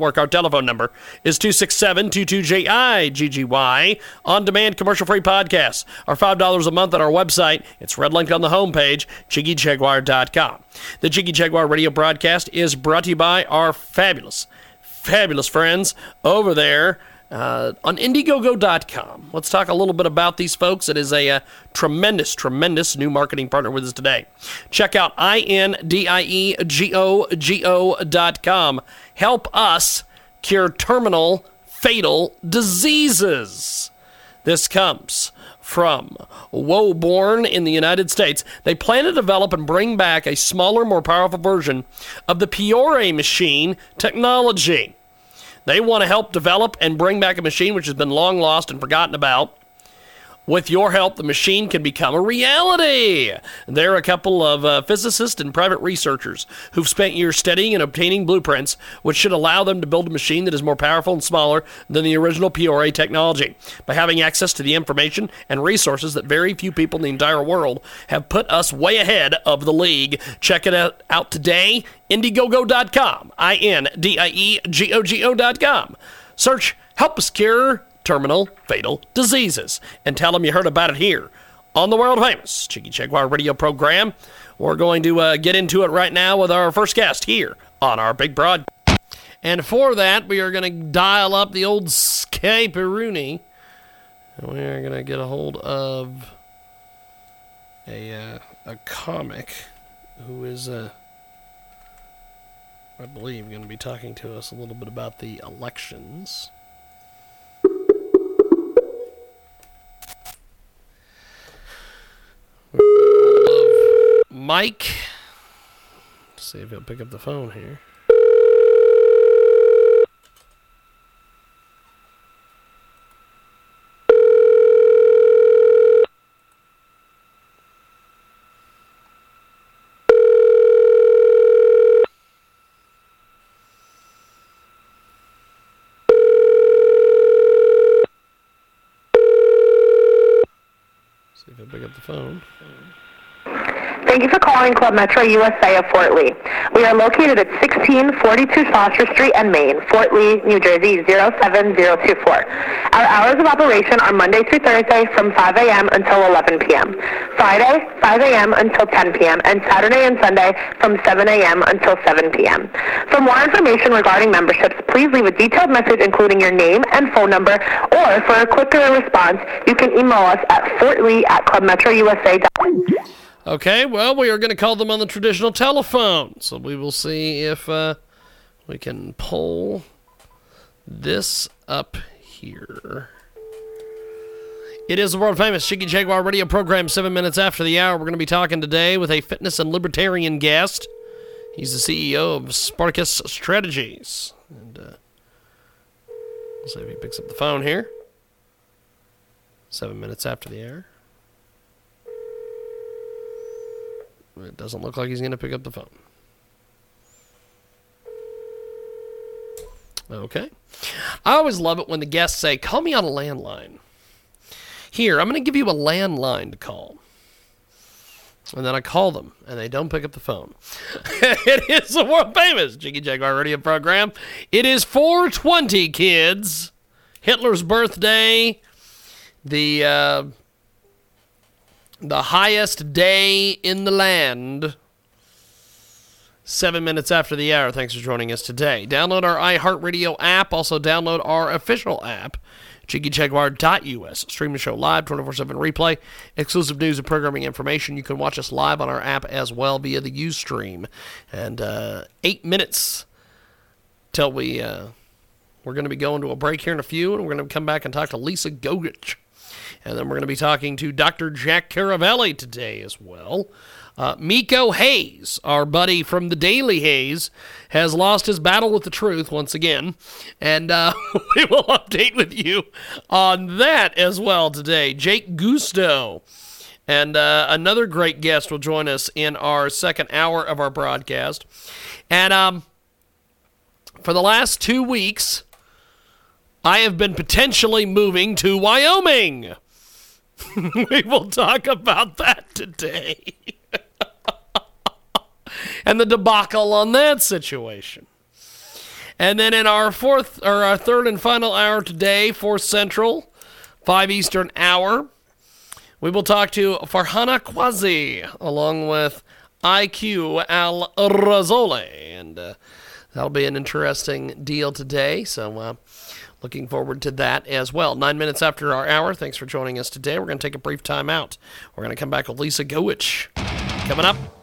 Our telephone number is 267-22-JI-GGY. On-demand commercial-free podcasts are $5 a month on our website. It's red linked on the homepage, JiggyJaguar.com. The Jiggy Jaguar radio broadcast is brought to you by our fabulous, fabulous friends over there uh, on Indiegogo.com. Let's talk a little bit about these folks. It is a, uh, tremendous, tremendous new marketing partner with us today. Check out INDIEGOGO.com. Help us cure terminal fatal diseases. This comes from Woburn in the United States. They plan to develop and bring back a smaller, more powerful version of the Priore machine technology. They want to help develop and bring back a machine which has been long lost and forgotten about. With your help, the machine can become a reality. There are a couple of uh, physicists and private researchers who've spent years studying and obtaining blueprints, which should allow them to build a machine that is more powerful and smaller than the original PRA technology. By having access to the information and resources that very few people in the entire world have put us way ahead of the league. Check it out, out today. Indiegogo.com. I N D I E G O G O.com. Search Help Us Cure terminal fatal diseases. And tell them you heard about it here on the world famous Jiggy Jaguar radio program. We're going to uh, get into it right now with our first guest here on our big broad. And for that, we are going to dial up the old Rooney. And we are going to get a hold of a, uh, a comic who is, uh, I believe, going to be talking to us a little bit about the elections. Mike. Let's see if he'll pick up the phone here. See if he'll pick up the phone. Thank you for calling Club Metro USA of Fort Lee. We are located at 1642 Foster Street and Main, Fort Lee, New Jersey 07024. Our hours of operation are Monday through Thursday from 5 a.m. until 11 p.m. Friday, 5 a.m. until 10 p.m. and Saturday and Sunday from 7 a.m. until 7 p.m. For more information regarding memberships, please leave a detailed message including your name and phone number, or for a quicker response, you can email us at fortlee at clubmetrousa.com. Okay, well, we are going to call them on the traditional telephone. So we will see if uh, we can pull this up here. It is the world famous Jiggy Jaguar radio program, seven minutes after the hour. We're going to be talking today with a fitness and libertarian guest. He's the CEO of Spartacus Strategies. And uh, we'll see if he picks up the phone here. Seven minutes after the hour. It doesn't look like he's going to pick up the phone. Okay. I always love it when the guests say, call me on a landline. Here, I'm going to give you a landline to call. And then I call them, and they don't pick up the phone. it is the world famous Jiggy Jaguar radio program. It is 420, kids. Hitler's birthday. The uh, the highest day in the land. Seven minutes after the hour. Thanks for joining us today. Download our iHeartRadio app. Also, download our official app, JiggyJaguar.us. Stream the show live, 24 7 replay, exclusive news and programming information. You can watch us live on our app as well via the Ustream. And uh, eight minutes till we. Uh, we're going to be going to a break here in a few, and we're going to come back and talk to Lisa Gogich. And then we're going to be talking to Dr. Jack Caravelli today as well. Uh, Miko Hayes, our buddy from the Daily Haze, has lost his battle with the truth once again. And uh, we will update with you on that as well today. Jake Gusto. And uh, another great guest will join us in our second hour of our broadcast. And um, for the last two weeks, I have been potentially moving to Wyoming. we will talk about that today. and the debacle on that situation. And then in our fourth or our third and final hour today, 4 Central, 5 Eastern hour, we will talk to Farhana Qazi along with IQ Al Razole. And uh, that'll be an interesting deal today. So, uh, looking forward to that as well. Nine minutes after our hour. Thanks for joining us today. We're going to take a brief time out. We're going to come back with Lisa Gowich. Coming up.